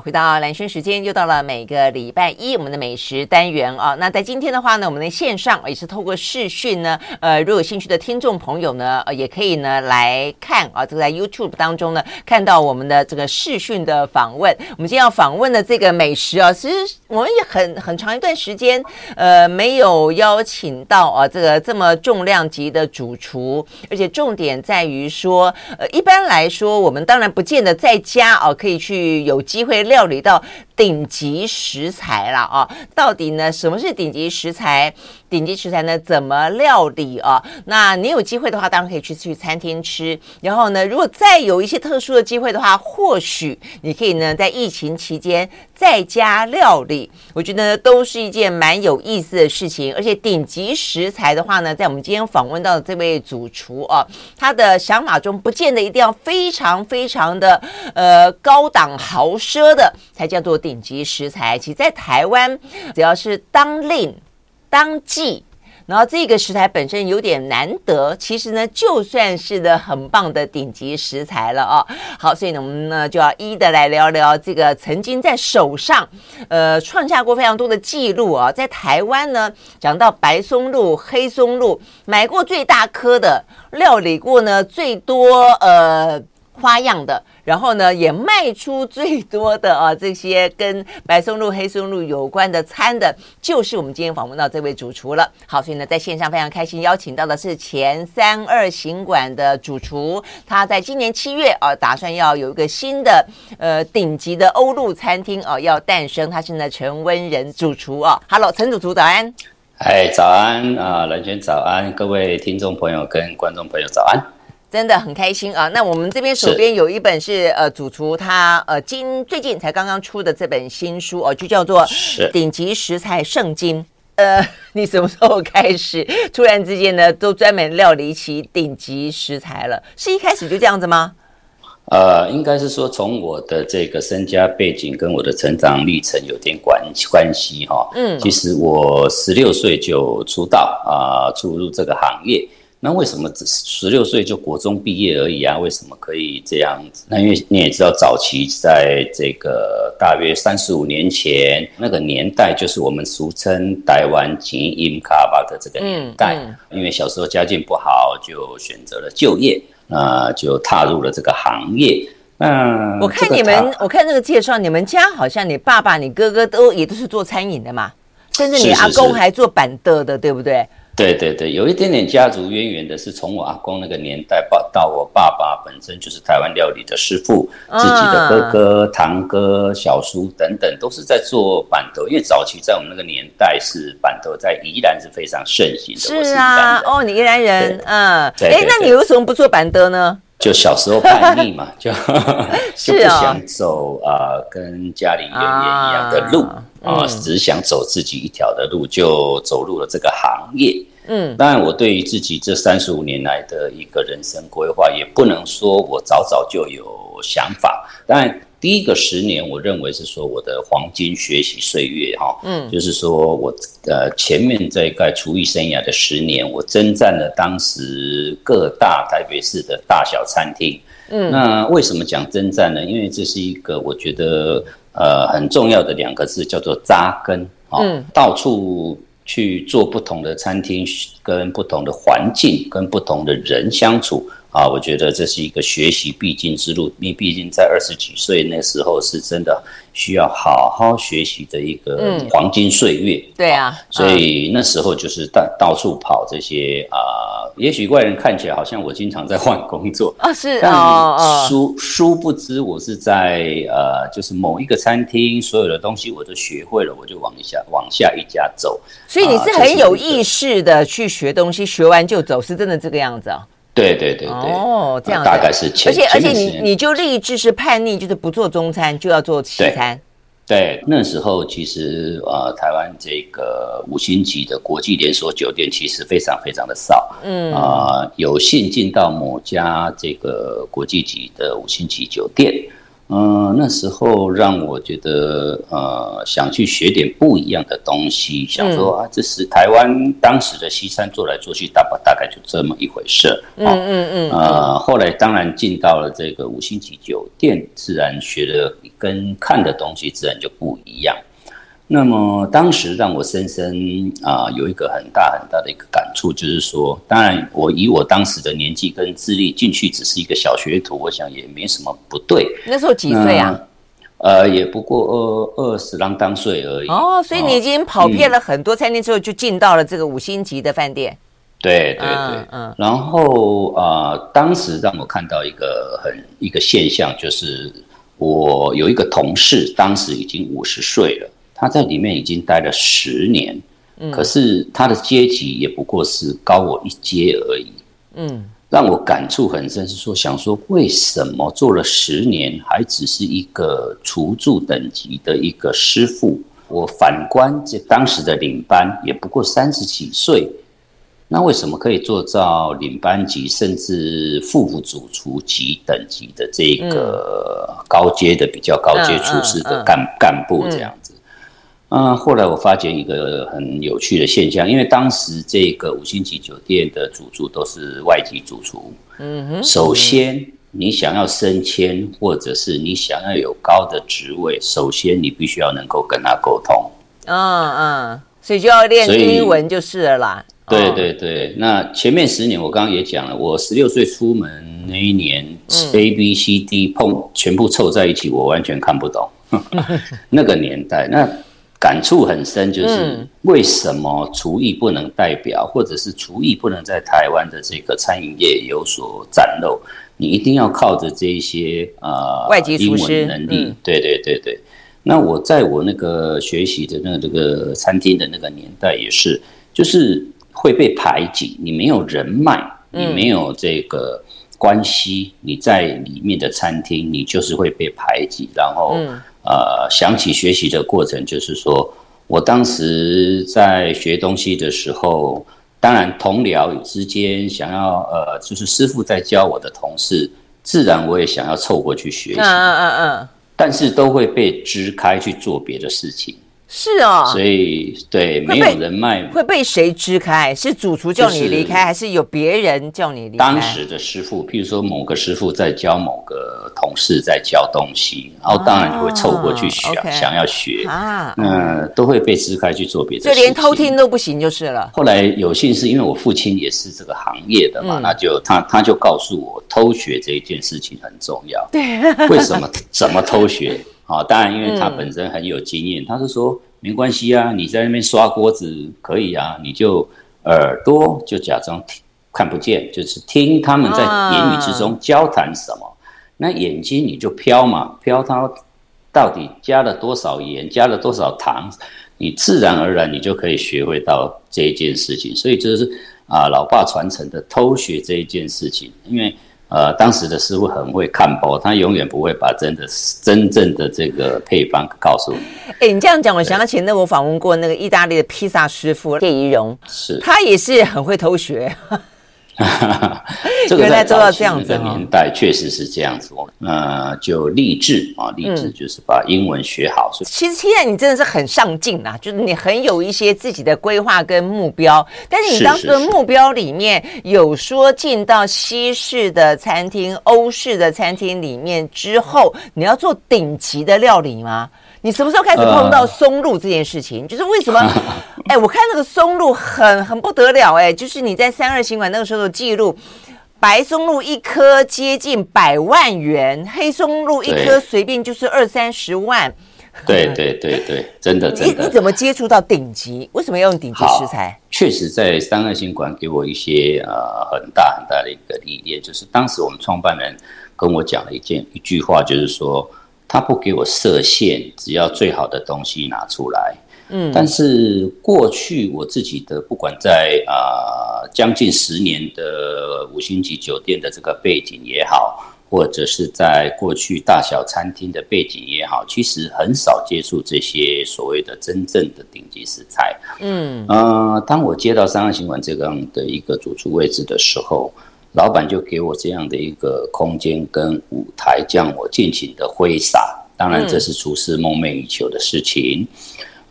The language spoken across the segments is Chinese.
回到蓝轩时间，又到了每个礼拜一我们的美食单元啊。那在今天的话呢，我们的线上也是透过视讯呢，呃，如果有兴趣的听众朋友呢，呃，也可以呢来看啊，这个在 YouTube 当中呢看到我们的这个视讯的访问。我们今天要访问的这个美食啊，其实我们也很很长一段时间呃没有邀请到啊这个这么重量级的主厨，而且重点在于说，呃，一般来说我们当然不见得在家啊可以去有机会。料理到顶级食材了啊！到底呢，什么是顶级食材？顶级食材呢，怎么料理啊？那你有机会的话，当然可以去去餐厅吃。然后呢，如果再有一些特殊的机会的话，或许你可以呢，在疫情期间在家料理。我觉得，都是一件蛮有意思的事情。而且顶级食材的话呢，在我们今天访问到的这位主厨啊，他的想法中不见得一定要非常非常的呃高档豪奢的才叫做顶级食材。其实，在台湾，只要是当令。当季，然后这个食材本身有点难得，其实呢，就算是的很棒的顶级食材了哦。好，所以呢，我们呢就要一一的来聊聊这个曾经在手上，呃，创下过非常多的记录啊。在台湾呢，讲到白松露、黑松露，买过最大颗的，料理过呢最多呃花样的。然后呢，也卖出最多的啊，这些跟白松露、黑松露有关的餐的，就是我们今天访问到这位主厨了。好，所以呢，在线上非常开心邀请到的是前三二行馆的主厨，他在今年七月啊，打算要有一个新的呃顶级的欧陆餐厅啊要诞生。他是呢陈温仁主厨啊，Hello，陈主厨早安。哎，早安啊，兰萱早安，各位听众朋友跟观众朋友早安。真的很开心啊！那我们这边手边有一本是呃主厨他呃今最近才刚刚出的这本新书哦，就叫做《顶级食材圣经》。呃，你什么时候开始突然之间呢都专门料理起顶级食材了？是一开始就这样子吗？呃，应该是说从我的这个身家背景跟我的成长历程有点关关系哈。嗯，其实我十六岁就出道啊，出、呃、入这个行业。那为什么只十六岁就国中毕业而已啊？为什么可以这样子？那因为你也知道，早期在这个大约三十五年前那个年代，就是我们俗称台湾钱淹脚目的这个年代。嗯嗯、因为小时候家境不好，就选择了就业，那就踏入了这个行业。嗯我看你们，我看这个介绍，你们家好像你爸爸、你哥哥都也都是做餐饮的嘛，甚至你阿公还做板凳的，对不对？对对对，有一点点家族渊源的，是从我阿公那个年代到到我爸爸本身就是台湾料理的师傅，自己的哥哥、堂哥、小叔等等都是在做板豆，因为早期在我们那个年代是板豆在宜兰是非常盛行的。是啊，哦，你宜兰人，嗯，哎，那你为什么不做板豆呢？就小时候叛逆嘛，就就不想走啊、呃，跟家里人一样的路。啊，呃嗯、只想走自己一条的路，就走入了这个行业。嗯，当然，我对于自己这三十五年来的一个人生规划，也不能说我早早就有想法，当然。第一个十年，我认为是说我的黄金学习岁月，哈，嗯，就是说我呃前面这一块厨艺生涯的十年，我征战了当时各大台北市的大小餐厅，嗯，那为什么讲征战呢？因为这是一个我觉得呃很重要的两个字，叫做扎根，嗯，到处去做不同的餐厅，跟不同的环境，跟不同的人相处。啊，我觉得这是一个学习必经之路。你毕竟在二十几岁那时候，是真的需要好好学习的一个黄金岁月。嗯、对啊，所以那时候就是到到处跑这些啊、呃。也许外人看起来好像我经常在换工作啊，是啊，殊殊不知我是在呃，就是某一个餐厅，所有的东西我都学会了，我就往下往下一家走。所以你是很有意识的去学东西，学完就走，是真的这个样子啊？对对对对，哦，这样大概是前，而且而且你你就立志是叛逆，就是不做中餐，就要做西餐。对，对，那时候其实呃，台湾这个五星级的国际连锁酒店其实非常非常的少，嗯。啊、呃，有幸进到某家这个国际级的五星级酒店嗯、呃，那时候让我觉得呃，想去学点不一样的东西，想说啊，这是台湾当时的西餐做来做去，大不大概就这么一回事。嗯嗯嗯。呃，后来当然进到了这个五星级酒店，自然学的跟看的东西自然就不一样。那么当时让我深深啊、呃、有一个很大很大的一个感触，就是说，当然我以我当时的年纪跟资历进去只是一个小学徒，我想也没什么不对。那时候几岁啊？呃，也不过二二十郎当岁而已。哦，所以你已经跑遍了很多餐厅之后，就进到了这个五星级的饭店。对对对，嗯。嗯然后啊、呃，当时让我看到一个很一个现象，就是我有一个同事，当时已经五十岁了。他在里面已经待了十年，嗯，可是他的阶级也不过是高我一阶而已，嗯，让我感触很深，是说想说为什么做了十年还只是一个厨助等级的一个师傅？我反观这当时的领班也不过三十几岁，那为什么可以做到领班级甚至副主厨级等级的这个高阶的比较高阶厨师的干干部这样子？嗯，后来我发现一个很有趣的现象，因为当时这个五星级酒店的主厨都是外籍主厨。嗯哼。首先，你想要升迁，或者是你想要有高的职位，首先你必须要能够跟他沟通。嗯嗯，所以就要练英文就是了啦。对对对，那前面十年我刚刚也讲了，我十六岁出门那一年，A B C D 碰全部凑在一起，我完全看不懂。那个年代，那。感触很深，就是为什么厨艺不能代表，或者是厨艺不能在台湾的这个餐饮业有所展露？你一定要靠着这一些呃外籍厨师能力。对对对对。那我在我那个学习的那个这个餐厅的那个年代也是，就是会被排挤，你没有人脉，你没有这个关系，你在里面的餐厅你就是会被排挤，然后。呃，想起学习的过程，就是说我当时在学东西的时候，当然同僚之间想要呃，就是师傅在教我的同事，自然我也想要凑过去学习，嗯嗯嗯，但是都会被支开去做别的事情。是哦，所以对没有人脉会被谁支开？是主厨叫你离开，还是有别人叫你离开？当时的师傅，譬如说某个师傅在教某个同事在教东西，然后当然就会凑过去学，想要学啊，那都会被支开去做别的事情，就连偷听都不行就是了。后来有幸是因为我父亲也是这个行业的嘛，那就他他就告诉我，偷学这一件事情很重要。对，为什么？怎么偷学？好，当然，因为他本身很有经验，嗯、他是说没关系啊，你在那边刷锅子可以啊，你就耳朵就假装听看不见，就是听他们在言语之中交谈什么，啊、那眼睛你就飘嘛，飘它到底加了多少盐，加了多少糖，你自然而然你就可以学会到这一件事情，所以这是啊，老爸传承的偷学这一件事情，因为。呃，当时的师傅很会看包，他永远不会把真的真正的这个配方告诉你。哎，你这样讲，我想到前阵我访问过那个意大利的披萨师傅叶怡荣，是他也是很会偷学。这个在早期的年代确实是这样子，呃，就励志啊，励志就是把英文学好。嗯、其实现在你真的是很上进啊，就是你很有一些自己的规划跟目标。但是你当时的目标里面有说进到西式的餐厅、欧式的餐厅里面之后，你要做顶级的料理吗？你什么时候开始碰到松露这件事情？呃、就是为什么？哎、欸，我看那个松露很很不得了、欸，哎，就是你在三二行馆那个时候的记录，白松露一颗接近百万元，黑松露一颗随便就是二三十万。对对对对，真的 真的。你你怎么接触到顶级？为什么要用顶级食材？确实，在三二新馆给我一些呃很大很大的一个历练，就是当时我们创办人跟我讲了一件一句话，就是说。他不给我设限，只要最好的东西拿出来。嗯，但是过去我自己的不管在啊、呃、将近十年的五星级酒店的这个背景也好，或者是在过去大小餐厅的背景也好，其实很少接触这些所谓的真正的顶级食材。嗯，呃，当我接到三二行馆这样的一个主厨位置的时候。老板就给我这样的一个空间跟舞台，让我尽情的挥洒。当然，这是厨师梦寐以求的事情。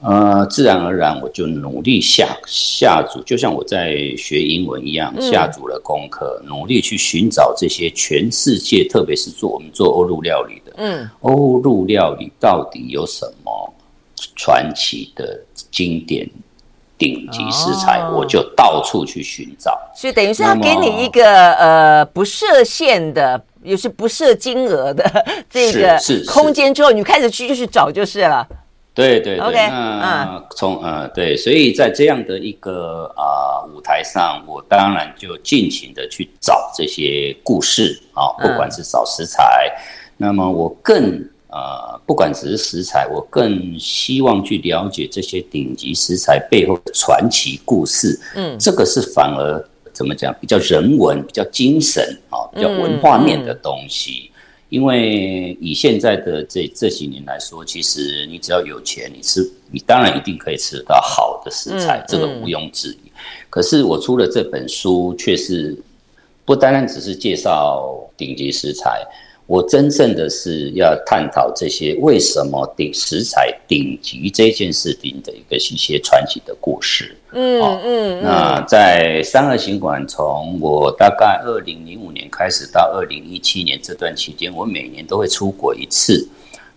呃，自然而然，我就努力下下足，就像我在学英文一样，下足了功课，努力去寻找这些全世界，特别是做我们做欧陆料理的，嗯，欧陆料理到底有什么传奇的经典？顶级食材，我就到处去寻找，哦、所以等于是他给你一个呃不设限的，也是不设金额的这个空间之后，你开始去就去找就是了。对对对那从呃对，所以在这样的一个啊、呃、舞台上，我当然就尽情的去找这些故事啊，不管是找食材，嗯、那么我更。呃，不管只是食材，我更希望去了解这些顶级食材背后的传奇故事。嗯，这个是反而怎么讲，比较人文、比较精神啊，比较文化面的东西。嗯嗯、因为以现在的这这几年来说，其实你只要有钱，你吃你当然一定可以吃得到好的食材，嗯、这个毋庸置疑。可是我出了这本书，却是不单单只是介绍顶级食材。我真正的是要探讨这些为什么顶食材顶级这件事情的一个一些传奇的故事。嗯嗯。那在三二行馆，从我大概二零零五年开始到二零一七年这段期间，我每年都会出国一次。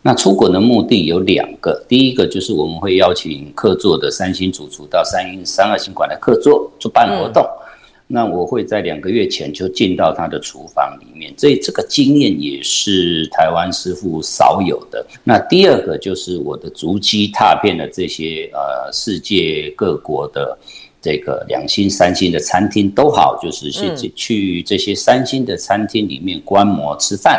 那出国的目的有两个，第一个就是我们会邀请客座的三星主厨到三一三二行馆来客座，做办活动。嗯那我会在两个月前就进到他的厨房里面，所以这个经验也是台湾师傅少有的。那第二个就是我的足迹踏遍了这些呃世界各国的这个两星、三星的餐厅都好，就是去去这些三星的餐厅里面观摩吃饭。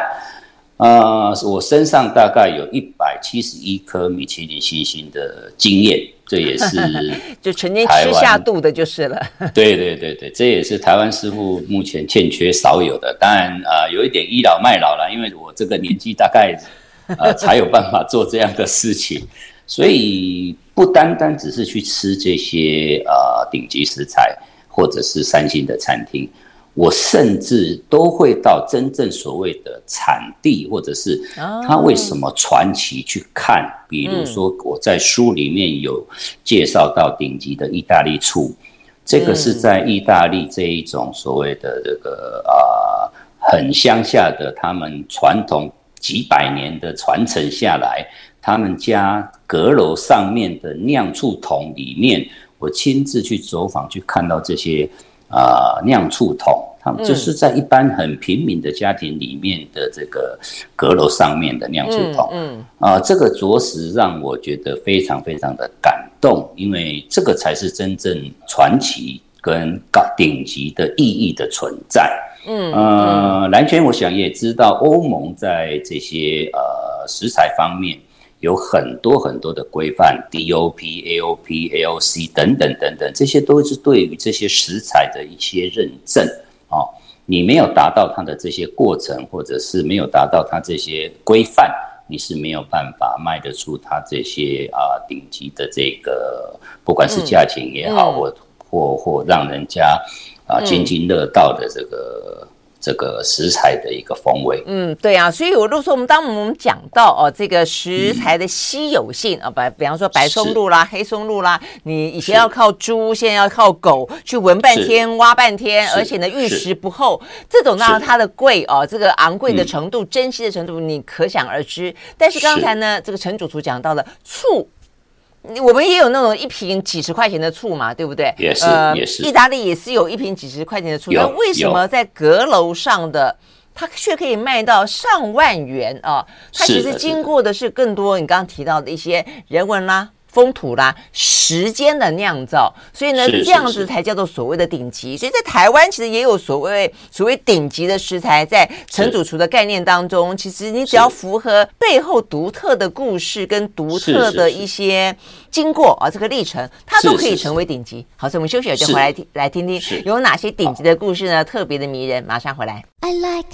呃，我身上大概有一百七十一颗米其林星星的经验。这也是 就成天吃下肚的，就是了。对对对对，这也是台湾师傅目前欠缺少有的。当然啊、呃，有一点倚老卖老了，因为我这个年纪大概呃才有办法做这样的事情。所以不单单只是去吃这些呃顶级食材，或者是三星的餐厅。我甚至都会到真正所谓的产地，或者是他为什么传奇去看。比如说，我在书里面有介绍到顶级的意大利醋，这个是在意大利这一种所谓的这个啊很乡下的，他们传统几百年的传承下来，他们家阁楼上面的酿醋桶里面，我亲自去走访去看到这些啊酿醋桶。他们就是在一般很平民的家庭里面的这个阁楼上面的酿醋桶，嗯啊，这个着实让我觉得非常非常的感动，因为这个才是真正传奇跟高顶级的意义的存在。嗯呃，蓝圈我想也知道，欧盟在这些呃食材方面有很多很多的规范，DOP、AOP、AOC 等等等等，这些都是对于这些食材的一些认证。哦，你没有达到它的这些过程，或者是没有达到它这些规范，你是没有办法卖得出它这些啊顶级的这个，不管是价钱也好，或或或让人家啊津津乐道的这个。这个食材的一个风味，嗯，对啊，所以我都说，我们当我们讲到哦，这个食材的稀有性啊，比、嗯、比方说白松露啦、黑松露啦，你以前要靠猪，现在要靠狗去闻半天、挖半天，而且呢玉石不厚，这种当然它的贵哦，这个昂贵的程度、珍惜的程度，你可想而知。但是刚才呢，这个陈主厨讲到了醋。我们也有那种一瓶几十块钱的醋嘛，对不对？也是，呃、也是。意大利也是有一瓶几十块钱的醋，那为什么在阁楼上的它却可以卖到上万元啊？它其实经过的是更多你刚刚提到的一些人文啦。风土啦，时间的酿造，所以呢，这样子才叫做所谓的顶级。所以在台湾其实也有所谓所谓顶级的食材，在陈主厨的概念当中，其实你只要符合背后独特的故事跟独特的一些经过啊，这个历程，它都可以成为顶级。好，所以我们休息了就回来听来听听有哪些顶级的故事呢？特别的迷人，马上回来。I like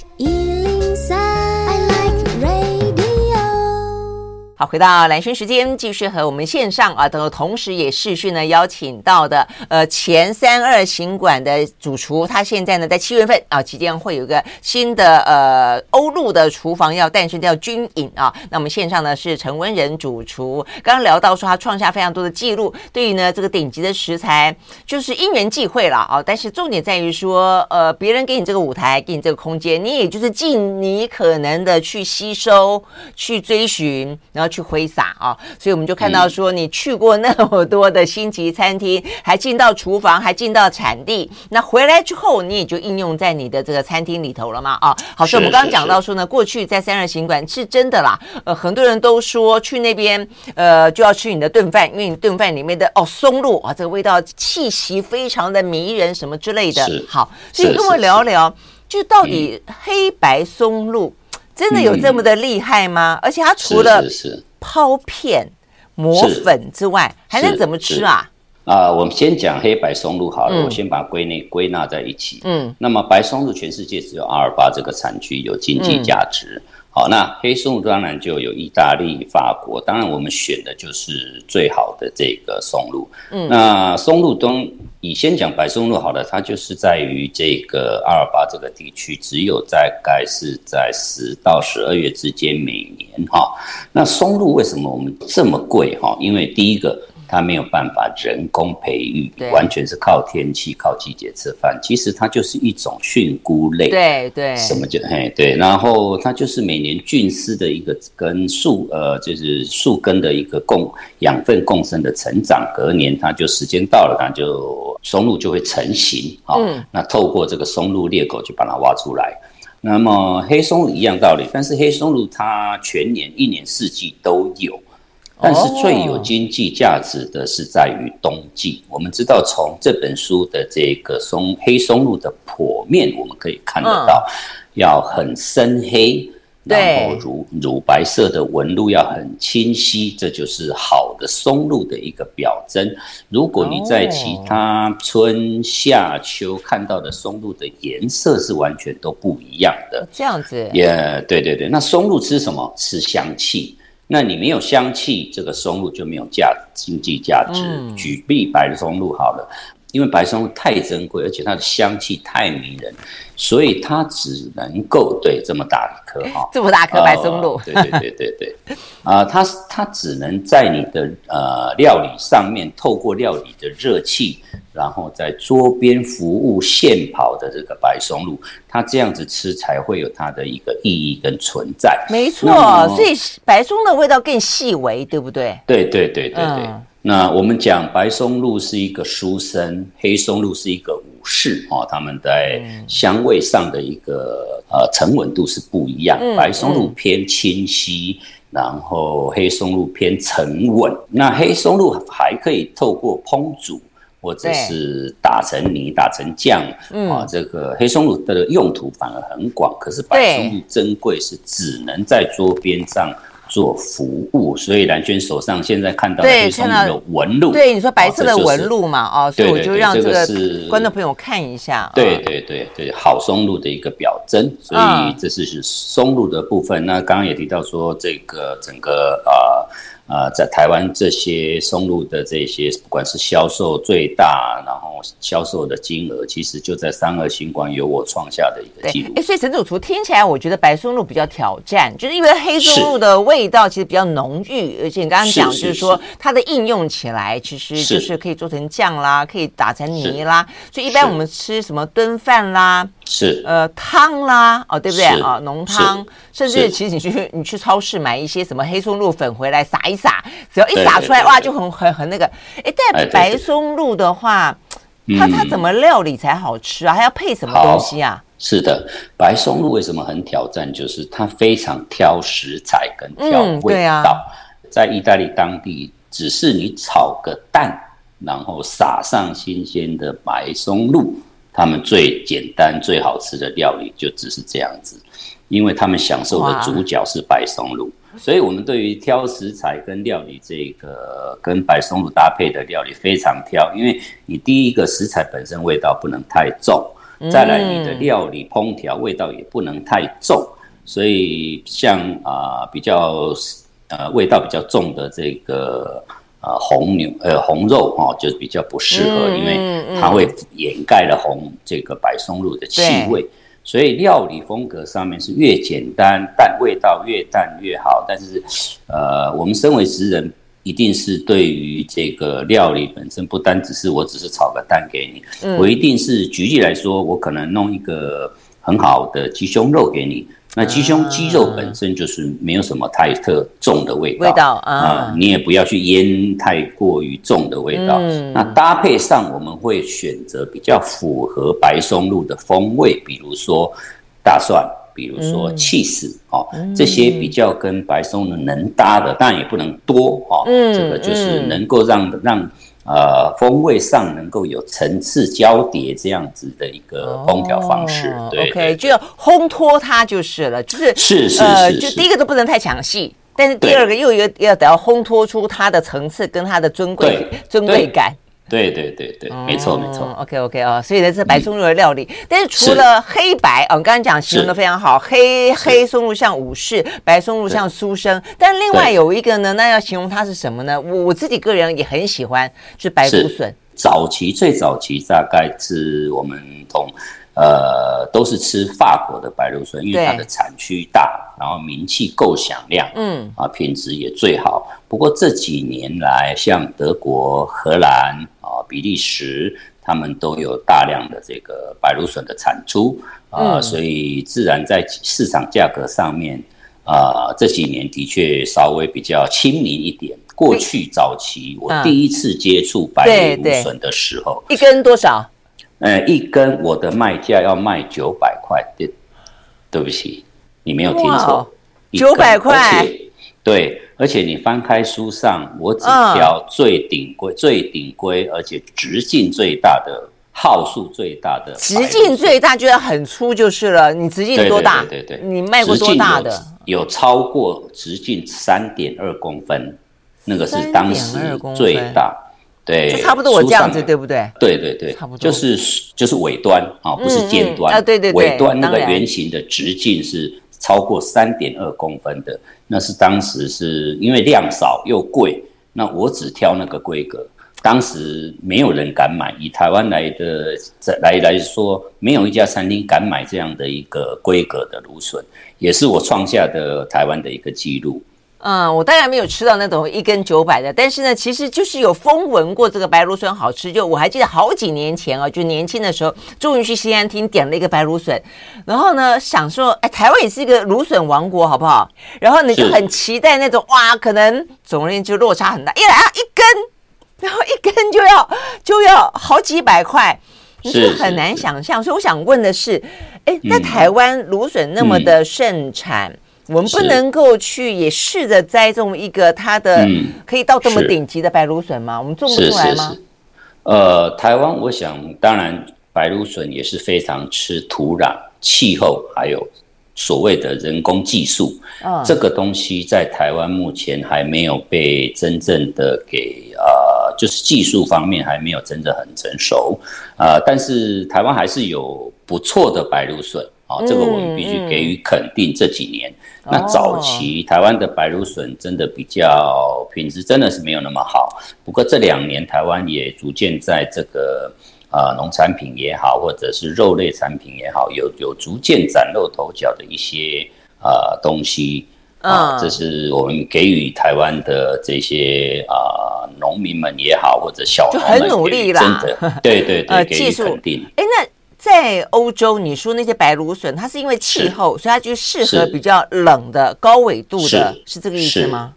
好，回到蓝轩时间，继续和我们线上啊，等同时也视讯呢邀请到的呃前三二行馆的主厨，他现在呢在七月份啊期间会有一个新的呃欧陆的厨房要诞生，叫军饮啊。那我们线上呢是陈文仁主厨，刚刚聊到说他创下非常多的记录，对于呢这个顶级的食材就是因缘际会了啊。但是重点在于说，呃，别人给你这个舞台，给你这个空间，你也就是尽你可能的去吸收、去追寻，然后。去挥洒啊，所以我们就看到说，你去过那么多的星级餐厅，还进到厨房，还进到产地，那回来之后，你也就应用在你的这个餐厅里头了嘛啊。好，所以我们刚刚讲到说呢，过去在三二行馆是真的啦，呃，很多人都说去那边呃就要吃你的炖饭，因为你炖饭里面的哦松露啊，这个味道气息非常的迷人，什么之类的。好，所以跟我聊聊，就到底黑白松露。真的有这么的厉害吗？嗯、而且它除了抛片、磨粉之外，还能怎么吃啊？啊、呃，我们先讲黑白松露好了，嗯、我先把它归纳归纳在一起。嗯，那么白松露全世界只有阿尔巴这个产区有经济价值。嗯好，那黑松露当然就有意大利、法国，当然我们选的就是最好的这个松露。嗯，那松露中，以先讲白松露好了，它就是在于这个阿尔巴这个地区，只有大概是在十到十二月之间每年哈。那松露为什么我们这么贵哈？因为第一个。它没有办法人工培育，完全是靠天气、靠季节吃饭。其实它就是一种菌菇类，对对。什么叫嘿对？然后它就是每年菌丝的一个跟树呃，就是树根的一个共养分共生的成长。隔年它就时间到了，它就松露就会成型啊。嗯。那透过这个松露裂口就把它挖出来。那么黑松露一样道理，但是黑松露它全年一年四季都有。但是最有经济价值的是在于冬季。我们知道，从这本书的这个松黑松露的剖面，我们可以看得到，要很深黑，然后乳乳白色的纹路要很清晰，这就是好的松露的一个表征。如果你在其他春夏秋看到的松露的颜色是完全都不一样的，这样子。也对对对，那松露吃什么？吃香气。那你没有香气，这个松露就没有价经济价值。嗯、举例白松露好了，因为白松露太珍贵，而且它的香气太迷人，所以它只能够对这么大一颗哈，这么大颗白松露，对对对对对，啊、呃，它它只能在你的呃料理上面，透过料理的热气。然后在桌边服务现跑的这个白松露，它这样子吃才会有它的一个意义跟存在。没错，所以白松的味道更细微，对不对？对对对对对。嗯、那我们讲白松露是一个书生，黑松露是一个武士哦，他们在香味上的一个呃沉稳度是不一样。嗯、白松露偏清晰，嗯、然后黑松露偏沉稳。那黑松露还可以透过烹煮。或者是打成泥、打成酱，嗯、啊，这个黑松露的用途反而很广。可是白松露珍贵是只能在桌边上做服务，所以蓝娟手上现在看到的黑松露的纹路，对你说白色的纹路嘛，哦，所以我就让这个观众朋友看一下。对对对对，好松露的一个表征，所以这是是松露的部分。那刚刚也提到说，这个整个呃。啊、呃，在台湾这些松露的这些，不管是销售最大，然后销售的金额，其实就在三二行馆有我创下的一个记录。哎，所以陈主厨听起来，我觉得白松露比较挑战，就是因为黑松露的味道其实比较浓郁，而且你刚刚讲就是说它的应用起来，其实就是可以做成酱啦，可以打成泥啦。所以一般我们吃什么炖饭啦。是呃汤啦哦对不对啊浓汤甚至其实你去你去超市买一些什么黑松露粉回来撒一撒，只要一撒出来哇就很很很那个哎但白松露的话，它它怎么料理才好吃啊？还要配什么东西啊？是的，白松露为什么很挑战？就是它非常挑食材跟挑味道。在意大利当地，只是你炒个蛋，然后撒上新鲜的白松露。他们最简单、最好吃的料理就只是这样子，因为他们享受的主角是白松露，所以我们对于挑食材跟料理这个跟白松露搭配的料理非常挑，因为你第一个食材本身味道不能太重，再来你的料理烹调味道也不能太重，所以像啊比较。呃味道比较重的这个呃红牛呃红肉哈、哦，就比较不适合，嗯、因为它会掩盖了红这个白松露的气味。所以料理风格上面是越简单，但味道越淡越好。但是，呃，我们身为食人，一定是对于这个料理本身，不单只是我只是炒个蛋给你，嗯、我一定是举例来说，我可能弄一个很好的鸡胸肉给你。那鸡胸鸡肉本身就是没有什么太特重的味道，味道啊、呃，你也不要去腌太过于重的味道。嗯、那搭配上我们会选择比较符合白松露的风味，比如说大蒜，比如说起司、嗯、哦，这些比较跟白松露能搭的，但也不能多这个就是能够让让。呃，风味上能够有层次交叠这样子的一个烹调方式，哦、对，，OK，就要烘托它就是了，就是是是呃，就第一个都不能太抢戏，但是第二个又一个要得要烘托出它的层次跟它的尊贵尊贵感。对对对对，没错没错。OK OK 啊，所以呢，这白松露的料理，但是除了黑白，我刚刚讲形容的非常好，黑黑松露像武士，白松露像书生，但另外有一个呢，那要形容它是什么呢？我我自己个人也很喜欢，是白芦笋。早期最早期大概是我们从呃都是吃法国的白芦笋，因为它的产区大，然后名气够响亮，嗯啊，品质也最好。不过这几年来，像德国、荷兰。啊，比利时他们都有大量的这个白芦笋的产出啊，嗯、所以自然在市场价格上面啊，这几年的确稍微比较亲民一点。过去早期我第一次接触白芦笋的时候，一根多少？呃，一根我的卖价要卖九百块，对，对不起，你没有听错，九百块，对。而且你翻开书上，我只挑最顶规、嗯、最顶规，而且直径最大的、号数最大的。直径最大就要很粗就是了。你直径多大？对对对，对，你卖过多大的？有，有超过直径三点二公分，那个是当时最大。对，就差不多我这样子，对不对？对对对，差不多就是就是尾端啊，不是尖端。啊，对对对，尾端那个圆形的直径是。超过三点二公分的，那是当时是因为量少又贵，那我只挑那个规格。当时没有人敢买，以台湾来的来来说，没有一家餐厅敢买这样的一个规格的芦笋，也是我创下的台湾的一个记录。嗯，我当然没有吃到那种一根九百的，但是呢，其实就是有风闻过这个白芦笋好吃。就我还记得好几年前啊，就年轻的时候，终于去西餐厅点了一个白芦笋，然后呢，想说，哎，台湾也是一个芦笋王国，好不好？然后你，就很期待那种哇，可能总而言之就落差很大，一来啊一根，然后一根就要就要好几百块，你是很难想象。所以我想问的是，哎，在台湾芦笋那么的盛产。嗯我们不能够去也试着栽种一个它的可以到这么顶级的白芦笋吗？我们种不出来吗？是是是呃，台湾我想当然白芦笋也是非常吃土壤、气候，还有所谓的人工技术。嗯，这个东西在台湾目前还没有被真正的给呃，就是技术方面还没有真的很成熟。呃，但是台湾还是有不错的白芦笋。啊，这个我们必须给予肯定。这几年，嗯嗯、那早期台湾的白芦笋真的比较品质真的是没有那么好。不过这两年台湾也逐渐在这个呃农产品也好，或者是肉类产品也好，有有逐渐崭露头角的一些呃东西啊。这是我们给予台湾的这些啊农民们也好，或者小农们很努力啦，真的 对对对，给予肯定。哎，那。在欧洲，你说那些白芦笋，它是因为气候，所以它就适合比较冷的、高纬度的，是，是这个意思吗？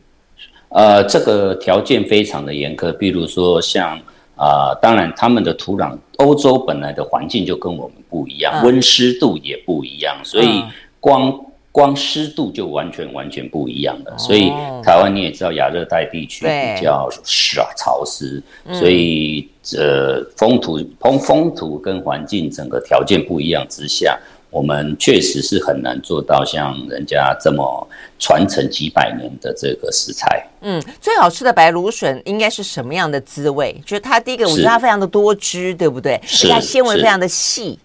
呃，这个条件非常的严苛，比如说像啊、呃，当然他们的土壤，欧洲本来的环境就跟我们不一样，温湿度也不一样，所以光。光湿度就完全完全不一样了，所以台湾你也知道亚热带地区比较湿啊潮湿，所以呃风土风风土跟环境整个条件不一样之下，我们确实是很难做到像人家这么传承几百年的这个食材。嗯，最好吃的白芦笋应该是什么样的滋味？就是它第一个，我觉得它非常的多汁，对不对？是，它纤维非常的细。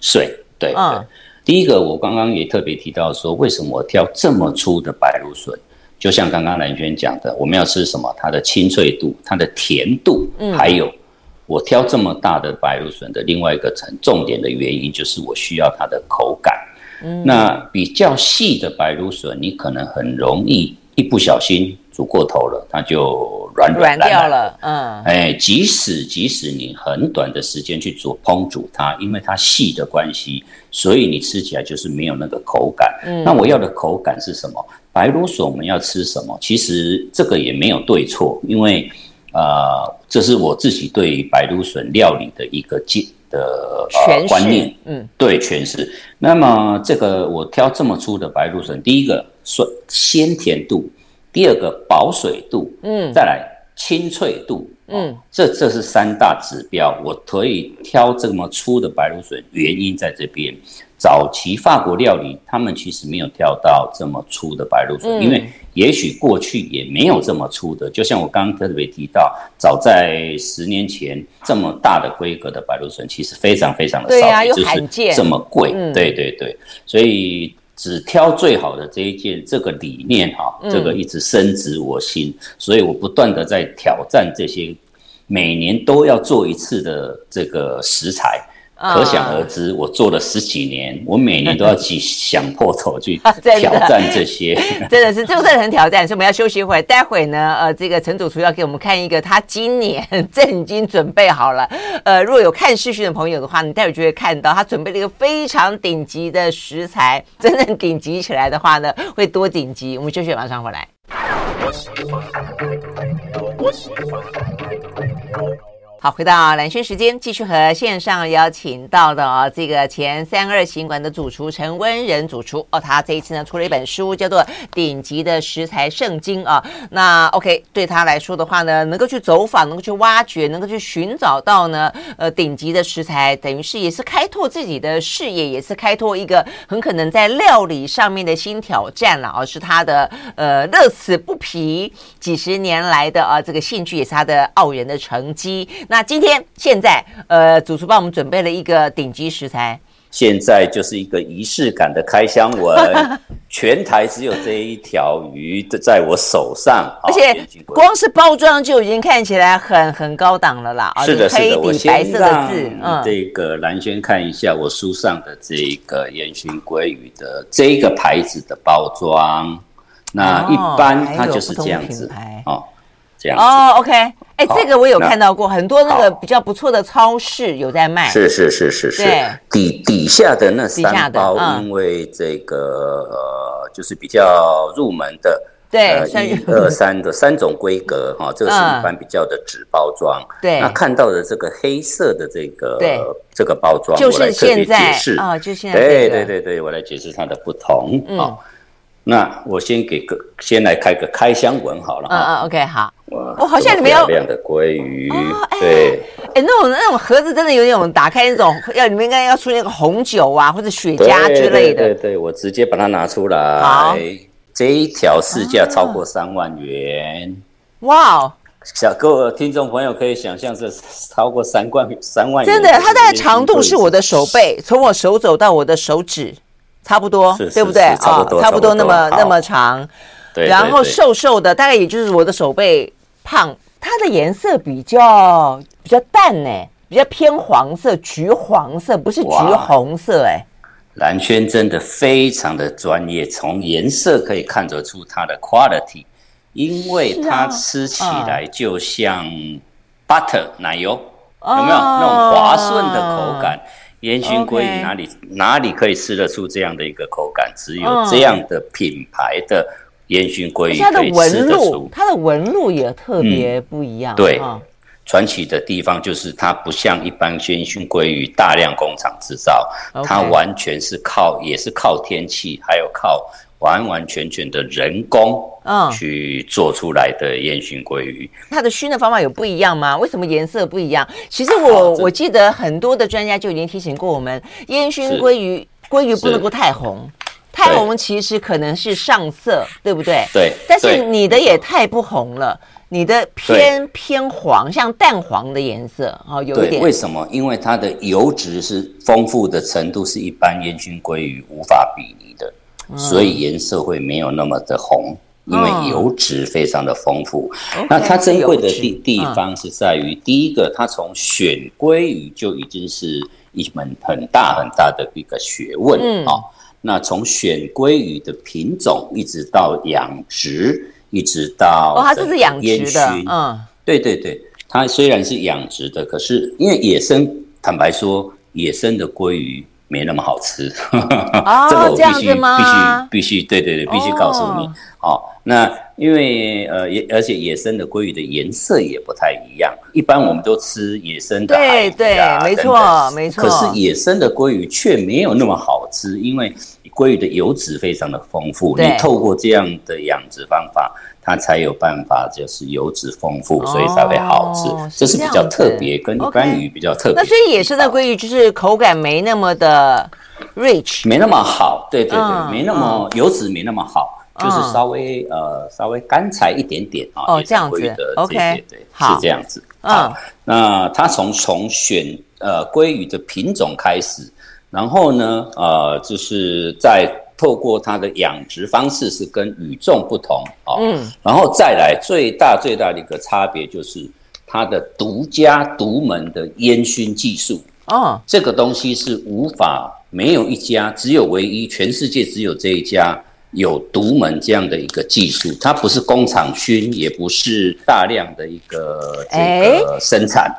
水对，嗯。第一个，我刚刚也特别提到说，为什么我挑这么粗的白芦笋？就像刚刚兰轩讲的，我们要吃什么？它的清脆度、它的甜度，嗯，还有我挑这么大的白芦笋的另外一个重重点的原因，就是我需要它的口感。嗯，那比较细的白芦笋，你可能很容易一不小心煮过头了，它就软软掉了。嗯，哎，即使即使你很短的时间去煮烹煮它，因为它细的关系，所以你吃起来就是没有那个口感。嗯，那我要的口感是什么？白芦笋我们要吃什么？其实这个也没有对错，因为呃，这是我自己对于白芦笋料理的一个记。的呃观念，嗯，对，诠释。那么这个我挑这么粗的白芦笋，第一个酸鲜甜度，第二个保水度，嗯，再来清脆度，嗯，这这是三大指标。我可以挑这么粗的白芦笋，原因在这边。早期法国料理，他们其实没有挑到这么粗的白芦笋，嗯、因为也许过去也没有这么粗的。就像我刚刚特别提到，早在十年前，这么大的规格的白芦笋其实非常非常的少，啊，就是这么贵。嗯、对对对，所以只挑最好的这一件，这个理念哈，这个一直深植我心，嗯、所以我不断的在挑战这些每年都要做一次的这个食材。可想而知，我做了十几年，我每年都要去想破头去 挑战这些，真的是这个真的很挑战。所以我们要休息一会儿，待会呢，呃，这个陈主厨要给我们看一个他今年正已经准备好了。呃，如果有看视讯的朋友的话，你待会就会看到他准备了一个非常顶级的食材，真正顶级起来的话呢，会多顶级。我们休息，马上回来。好，回到蓝轩时间，继续和线上邀请到的哦，这个前三二行馆的主厨陈温仁主厨哦，他这一次呢出了一本书，叫做《顶级的食材圣经》啊。那 OK，对他来说的话呢，能够去走访，能够去挖掘，能够去寻找到呢，呃，顶级的食材，等于是也是开拓自己的视野，也是开拓一个很可能在料理上面的新挑战了，而、是他的呃乐此不疲几十年来的啊这个兴趣，也是他的傲人的成绩。那今天现在，呃，主厨帮我们准备了一个顶级食材。现在就是一个仪式感的开箱文，全台只有这一条鱼在我手上，而且光是包装就已经看起来很很高档了啦。是的，是的，我先让这个蓝轩看一下我书上的这个烟熏鲑鱼的这个牌子的包装。那一般它就是这样子哦。哦，OK，哎，这个我有看到过，很多那个比较不错的超市有在卖。是是是是是。底底下的那三包，因为这个呃，就是比较入门的，对，一二三的三种规格 哈，这个是一般比较的纸包装。对。那看到的这个黑色的这个这个包装，就是现在啊，就现在。对对对对，我来解释它的不同啊。那我先给个先来开个开箱文好了。嗯嗯，OK，好。哇，我好像里面有漂亮的鲑鱼。对。哎，那种那种盒子真的有点，打开那种要你们应该要出那个红酒啊，或者雪茄之类的。对对，我直接把它拿出来。好。这一条市价超过三万元。哇哦！小各位听众朋友可以想象是超过三万三万元。真的，它大概长度是我的手背，从我手肘到我的手指。差不多，对不对啊？差不多那么那么长，对。然后瘦瘦的，大概也就是我的手背胖。它的颜色比较比较淡呢，比较偏黄色，橘黄色，不是橘红色哎。蓝轩真的非常的专业，从颜色可以看得出它的 quality，因为它吃起来就像 butter 奶油，有没有那种滑顺的口感？烟熏鲑鱼哪里哪里可以吃得出这样的一个口感？只有这样的品牌的烟熏鲑鱼可以吃得出。它的纹路也特别不一样。嗯、对，传、哦、奇的地方就是它不像一般烟熏鲑鱼大量工厂制造它完全是靠也是靠天气，还有靠。完完全全的人工，嗯，去做出来的烟熏鲑鱼，它的熏的方法有不一样吗？为什么颜色不一样？其实我我记得很多的专家就已经提醒过我们，烟熏鲑鱼鲑鱼不能够太红，太红其实可能是上色，对不对？对。但是你的也太不红了，你的偏偏黄，像淡黄的颜色，哦，有一点。为什么？因为它的油脂是丰富的程度是一般烟熏鲑鱼无法比拟的。所以颜色会没有那么的红，因为油脂非常的丰富。那它珍贵的地地方是在于，第一个，它从选鲑鱼就已经是一门很大很大的一个学问啊。那从选鲑鱼的品种，一直到养殖，一直到哦，它这是养殖的，嗯，对对对，它虽然是养殖的，可是因为野生，坦白说，野生的鲑鱼没那么好吃。哦，这个我必须必须必须，对对对，必须告诉你，哦，那因为呃，野而且野生的鲑鱼的颜色也不太一样，一般我们都吃野生的对对，没错没错，可是野生的鲑鱼却没有那么好吃，因为。鲑鱼的油脂非常的丰富，你透过这样的养殖方法，它才有办法就是油脂丰富，所以才会好吃。这是比较特别，跟一般鱼比较特别。那所以野生的鲑鱼就是口感没那么的 rich，没那么好。对对对，没那么油脂没那么好，就是稍微呃稍微干柴一点点啊。哦，这样子。OK，对，是这样子。嗯，那它从从选呃鲑鱼的品种开始。然后呢，呃，就是在透过它的养殖方式是跟与众不同啊，嗯，然后再来最大最大的一个差别就是它的独家独门的烟熏技术。哦，这个东西是无法没有一家，只有唯一，全世界只有这一家有独门这样的一个技术，它不是工厂熏，也不是大量的一个这个生产。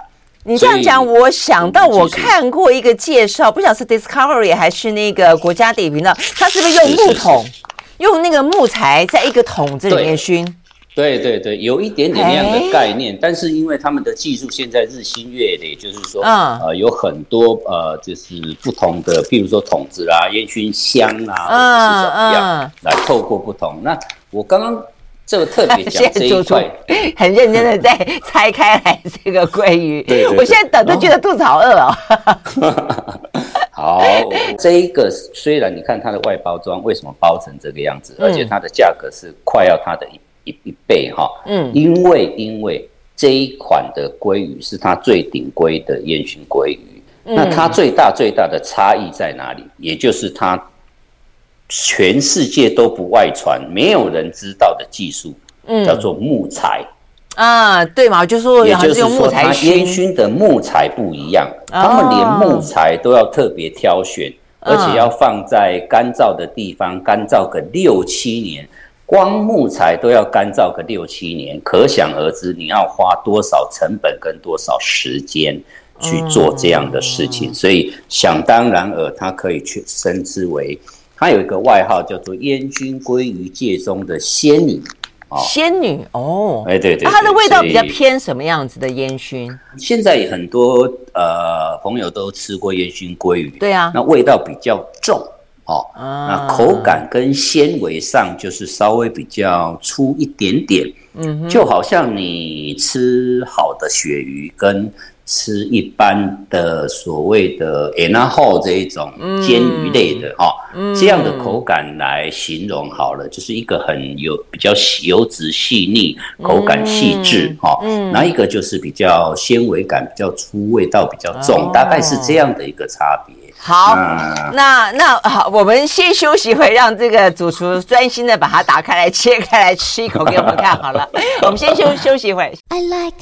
你这样讲，我想到我看过一个介绍，不晓得是 Discovery 还是那个国家地理频道，它是不是用木桶，是是是用那个木材在一个桶子里面熏？对对对，有一点点那样的概念，欸、但是因为他们的技术现在日新月异，就是说，嗯、呃，有很多呃，就是不同的，譬如说桶子啦、烟熏香啊，或者是怎么样，来透过不同。那我刚刚。这个特别讲 这一块，很认真的在拆开来这个鲑鱼。对，我现在等都觉得肚子好饿哦。好，这一个虽然你看它的外包装为什么包成这个样子，而且它的价格是快要它的一一一倍哈。嗯，因为因为这一款的鲑鱼是它最顶规的烟熏鲑鱼，那它最大最大的差异在哪里？也就是它。全世界都不外传，没有人知道的技术，嗯，叫做木材。啊，对嘛？就是说也就是说，它烟熏的木材不一样，他们连木材都要特别挑选，而且要放在干燥的地方干燥个六七年，光木材都要干燥个六七年，可想而知你要花多少成本跟多少时间去做这样的事情，所以想当然尔，它可以去称之为。它有一个外号叫做“烟熏鲑鱼界中的仙女”哦，仙女？哦，哎对对，它的味道比较偏什么样子的烟熏？现在很多呃朋友都吃过烟熏鲑鱼，对啊，那味道比较重哦，那口感跟纤维上就是稍微比较粗一点点，嗯，就好像你吃好的鳕鱼跟。吃一般的所谓的 anaho 这一种煎鱼类的哈，嗯、这样的口感来形容好了，就是一个很有比较油脂细腻、口感细致哈。嗯，那一个就是比较纤维感比较粗、味道比较重，哦、大概是这样的一个差别。好，那那好，我们先休息一会，让这个主厨专心的把它打开来、切开来吃一口给我们看好了。我们先休休息一会。I like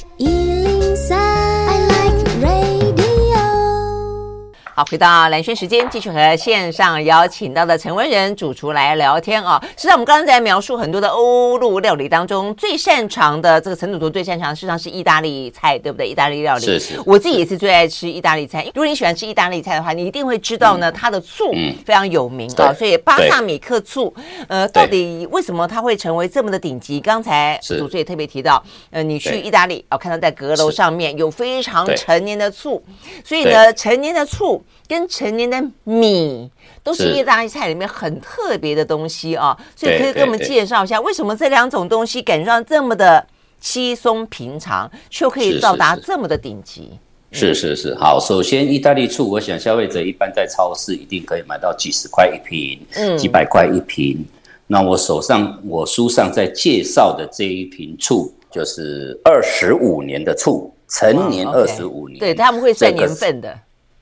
好，回到蓝轩时间，继续和线上邀请到的陈文仁主厨来聊天啊。实际上，我们刚刚在描述很多的欧陆料理当中，最擅长的这个陈主厨最擅长，事实上是意大利菜，对不对？意大利料理。是是。我自己也是最爱吃意大利菜。如果你喜欢吃意大利菜的话，你一定会知道呢，它的醋非常有名啊。所以巴萨米克醋，呃，到底为什么它会成为这么的顶级？刚才主厨也特别提到，呃，你去意大利哦，看到在阁楼上面有非常陈年的醋，所以呢，陈年的醋。跟成年的米都是意大利菜里面很特别的东西啊，所以可以给我们介绍一下，为什么这两种东西感觉上这么的稀松平常，却可以到达这么的顶级？是是是，好，首先意大利醋，我想消费者一般在超市一定可以买到几十块一瓶，嗯，几百块一瓶。那我手上我书上在介绍的这一瓶醋，就是二十五年的醋，成年二十五年，对，他们会算年份的。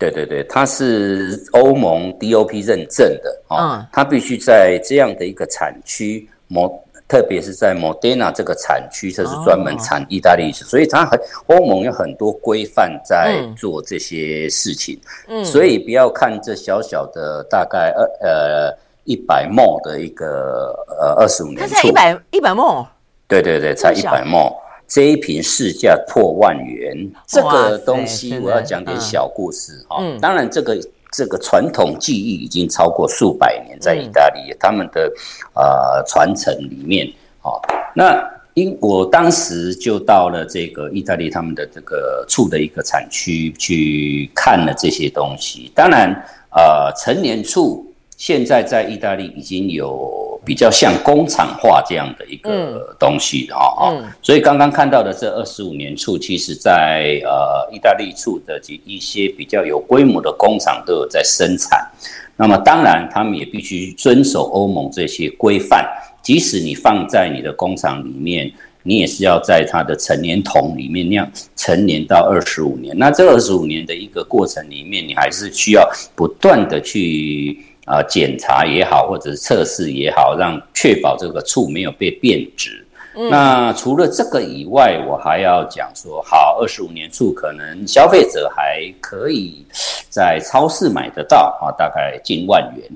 对对对，它是欧盟 DOP 认证的啊，哦嗯、它必须在这样的一个产区模特别是在 Modena 这个产区，这是专门产意大利醋，所以它很欧盟有很多规范在做这些事情。嗯，所以不要看这小小的大概二呃一百 ml 的一个呃二十五年，它才一百一百 ml。对对对，才一百 ml，这一瓶市价破万元。这个东西我要讲点小故事哈。嗯，当然这个。这个传统技艺已经超过数百年，在意大利，嗯、他们的呃传承里面，哦，那因我当时就到了这个意大利他们的这个醋的一个产区去看了这些东西。当然，呃，陈年醋现在在意大利已经有。比较像工厂化这样的一个东西的哈，所以刚刚看到的这二十五年处，其实在呃意大利处的一些比较有规模的工厂都有在生产。那么当然，他们也必须遵守欧盟这些规范。即使你放在你的工厂里面，你也是要在它的成年桶里面酿成年到二十五年。那这二十五年的一个过程里面，你还是需要不断的去。啊，检查也好，或者是测试也好，让确保这个醋没有被变质。嗯、那除了这个以外，我还要讲说，好，二十五年醋可能消费者还可以在超市买得到啊，大概近万元。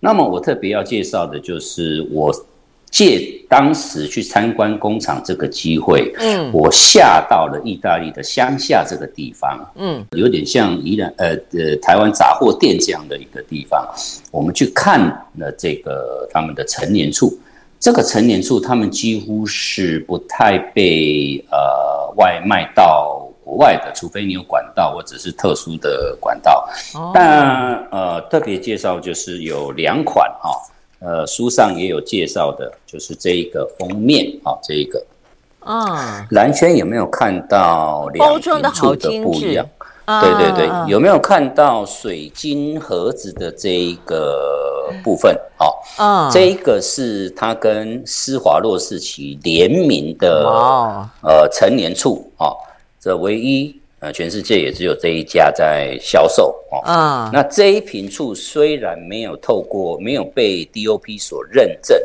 那么我特别要介绍的就是我。借当时去参观工厂这个机会，嗯，我下到了意大利的乡下这个地方，嗯，有点像宜兰呃呃台湾杂货店这样的一个地方，我们去看了这个他们的陈年醋，这个陈年醋他们几乎是不太被呃外卖到国外的，除非你有管道或者是特殊的管道，哦，但呃特别介绍就是有两款哈。呃，书上也有介绍的，就是这一个封面啊，这一个啊，蓝轩有没有看到两瓶醋的不一样？对对对，有没有看到水晶盒子的这一个部分？哦，啊，这一个是它跟施华洛世奇联名的哦呃成年处啊，这唯一。呃，全世界也只有这一家在销售哦。啊，那这一瓶醋虽然没有透过，没有被 DOP 所认证，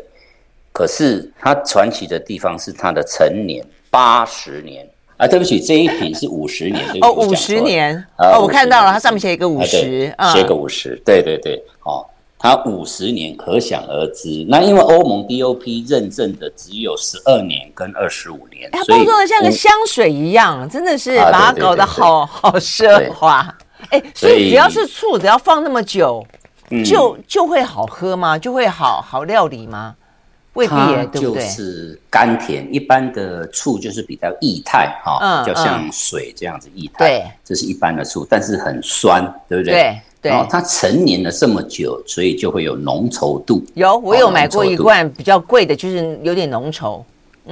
可是它传奇的地方是它的陈年八十年啊。对不起，这一瓶是五十年。哦，五十年。哦，我看到了，它上面写一个五十，写个五十。对对对，哦。它五十年可想而知，那因为欧盟 DOP 认证的只有十二年跟二十五年，它包装的像个香水一样，真的是把它搞得好 好奢华。哎，所以只要是醋，只要放那么久，就就会好喝吗？就会好好料理吗？未必耶，对不对？就是甘甜，一般的醋就是比较液态哈，就像水这样子液态。对，这是一般的醋，但是很酸，对不对？对。然后它陈年了这么久，所以就会有浓稠度。有，我有买过一罐比较贵的，就是有点浓稠。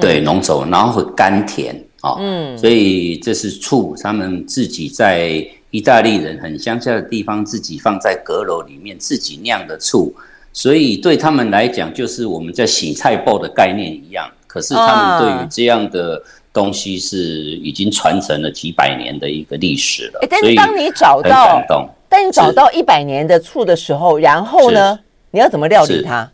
对，浓稠，然后会甘甜啊。嗯，所以这是醋，他们自己在意大利人很乡下的地方，自己放在阁楼里面自己酿的醋，所以对他们来讲，就是我们在洗菜包的概念一样。可是他们对于这样的东西是已经传承了几百年的一个历史了。但是当你找到。但你找到一百年的醋的时候，然后呢？你要怎么料理它？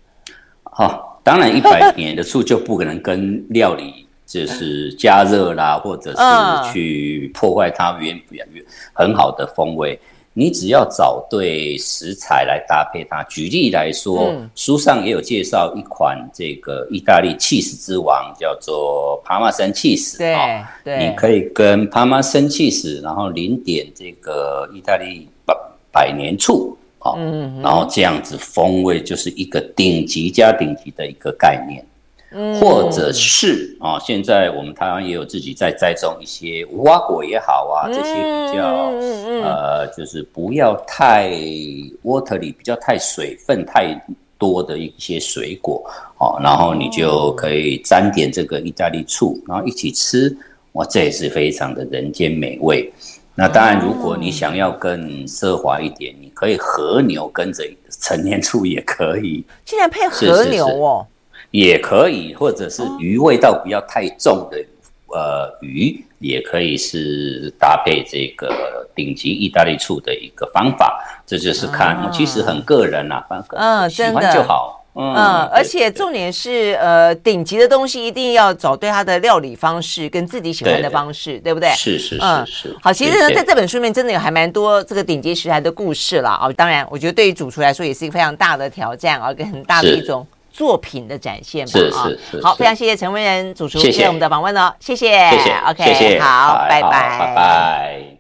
好，当然一百年的醋就不可能跟料理就是加热啦，或者是去破坏它原原原很好的风味。你只要找对食材来搭配它。举例来说，书上也有介绍一款这个意大利起司之王，叫做帕玛森起司。对，对，你可以跟帕玛森起司，然后淋点这个意大利。百年醋，好，然后这样子风味就是一个顶级加顶级的一个概念，或者是啊，现在我们台湾也有自己在栽种一些无花果也好啊，这些比较呃，就是不要太 watery，比较太水分太多的一些水果，哦，然后你就可以沾点这个意大利醋，然后一起吃，哇，这也是非常的人间美味。那当然，如果你想要更奢华一点，你可以和牛跟着陈年醋也可以。竟然配和牛哦，也可以，或者是鱼味道不要太重的呃鱼，也可以是搭配这个顶级意大利醋的一个方法。这就是看，其实很个人呐，反正嗯，喜欢就好。嗯，而且重点是，呃，顶级的东西一定要找对它的料理方式跟自己喜欢的方式，对不对？是是是是。好，其实呢，在这本书里面真的有还蛮多这个顶级食材的故事了啊。当然，我觉得对于主厨来说也是一个非常大的挑战啊，跟很大的一种作品的展现吧。是是是。好，非常谢谢陈文仁主厨接受我们的访问哦，谢谢。谢谢。OK，好，拜拜，拜拜。